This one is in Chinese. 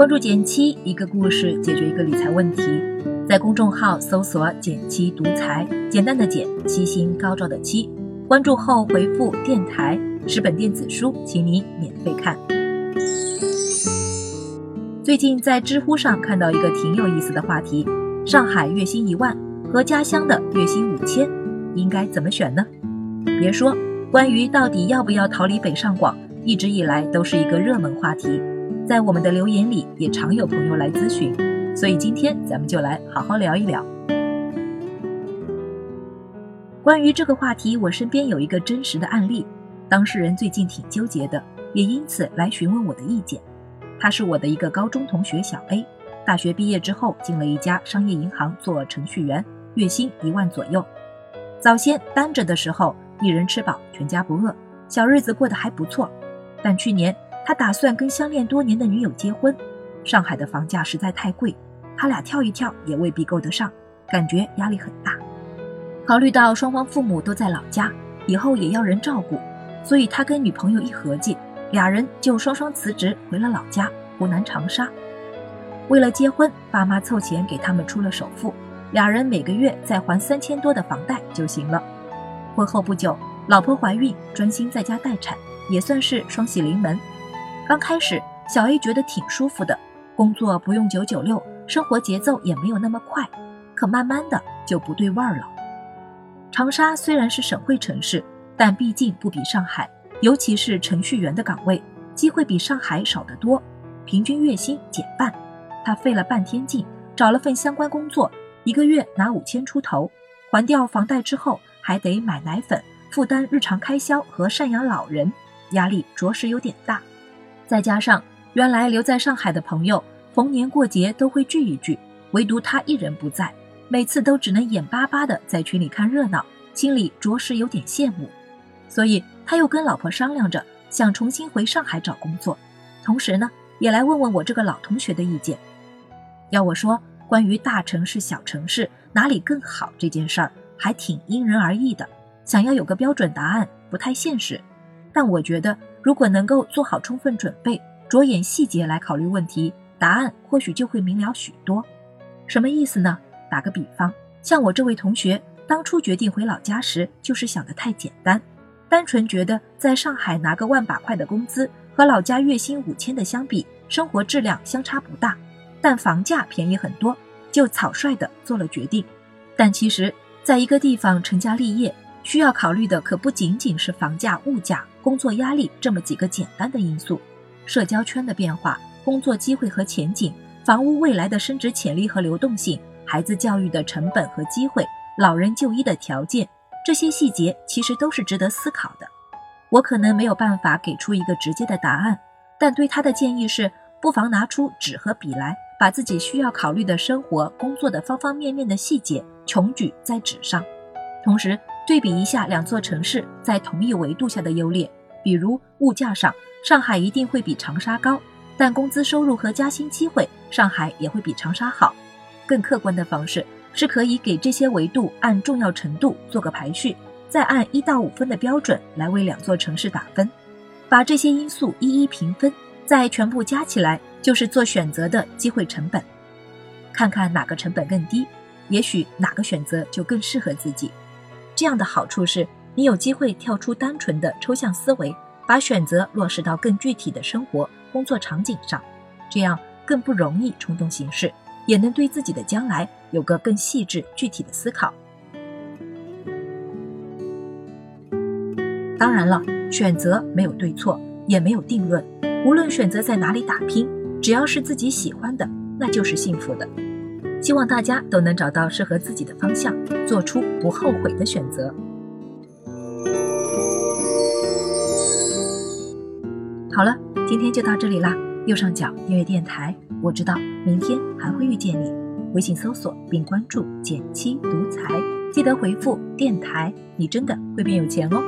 关注减七，一个故事解决一个理财问题。在公众号搜索“减七独裁，简单的减，七星高照的七。关注后回复“电台”，十本电子书，请你免费看。最近在知乎上看到一个挺有意思的话题：上海月薪一万和家乡的月薪五千，应该怎么选呢？别说，关于到底要不要逃离北上广，一直以来都是一个热门话题，在我们的留言里也常有朋友来咨询。所以今天咱们就来好好聊一聊。关于这个话题，我身边有一个真实的案例，当事人最近挺纠结的，也因此来询问我的意见。他是我的一个高中同学小 A，大学毕业之后进了一家商业银行做程序员，月薪一万左右。早先单着的时候，一人吃饱全家不饿，小日子过得还不错。但去年他打算跟相恋多年的女友结婚。上海的房价实在太贵，他俩跳一跳也未必够得上，感觉压力很大。考虑到双方父母都在老家，以后也要人照顾，所以他跟女朋友一合计，俩人就双双辞职回了老家湖南长沙。为了结婚，爸妈凑钱给他们出了首付，俩人每个月再还三千多的房贷就行了。婚后不久，老婆怀孕，专心在家待产，也算是双喜临门。刚开始，小 A 觉得挺舒服的。工作不用九九六，生活节奏也没有那么快，可慢慢的就不对味儿了。长沙虽然是省会城市，但毕竟不比上海，尤其是程序员的岗位，机会比上海少得多，平均月薪减半。他费了半天劲找了份相关工作，一个月拿五千出头，还掉房贷之后，还得买奶粉，负担日常开销和赡养老人，压力着实有点大。再加上原来留在上海的朋友。逢年过节都会聚一聚，唯独他一人不在，每次都只能眼巴巴的在群里看热闹，心里着实有点羡慕。所以他又跟老婆商量着，想重新回上海找工作，同时呢，也来问问我这个老同学的意见。要我说，关于大城市、小城市哪里更好这件事儿，还挺因人而异的，想要有个标准答案不太现实。但我觉得，如果能够做好充分准备，着眼细节来考虑问题。答案或许就会明了许多，什么意思呢？打个比方，像我这位同学当初决定回老家时，就是想的太简单，单纯觉得在上海拿个万把块的工资和老家月薪五千的相比，生活质量相差不大，但房价便宜很多，就草率的做了决定。但其实，在一个地方成家立业，需要考虑的可不仅仅是房价、物价、工作压力这么几个简单的因素，社交圈的变化。工作机会和前景，房屋未来的升值潜力和流动性，孩子教育的成本和机会，老人就医的条件，这些细节其实都是值得思考的。我可能没有办法给出一个直接的答案，但对他的建议是，不妨拿出纸和笔来，把自己需要考虑的生活、工作的方方面面的细节穷举在纸上，同时对比一下两座城市在同一维度下的优劣，比如物价上，上海一定会比长沙高。但工资收入和加薪机会，上海也会比长沙好。更客观的方式是可以给这些维度按重要程度做个排序，再按一到五分的标准来为两座城市打分，把这些因素一一评分，再全部加起来就是做选择的机会成本。看看哪个成本更低，也许哪个选择就更适合自己。这样的好处是你有机会跳出单纯的抽象思维，把选择落实到更具体的生活。工作场景上，这样更不容易冲动行事，也能对自己的将来有个更细致具体的思考。当然了，选择没有对错，也没有定论。无论选择在哪里打拼，只要是自己喜欢的，那就是幸福的。希望大家都能找到适合自己的方向，做出不后悔的选择。好了。今天就到这里啦，右上角订阅电台，我知道明天还会遇见你。微信搜索并关注“减七独裁，记得回复“电台”，你真的会变有钱哦。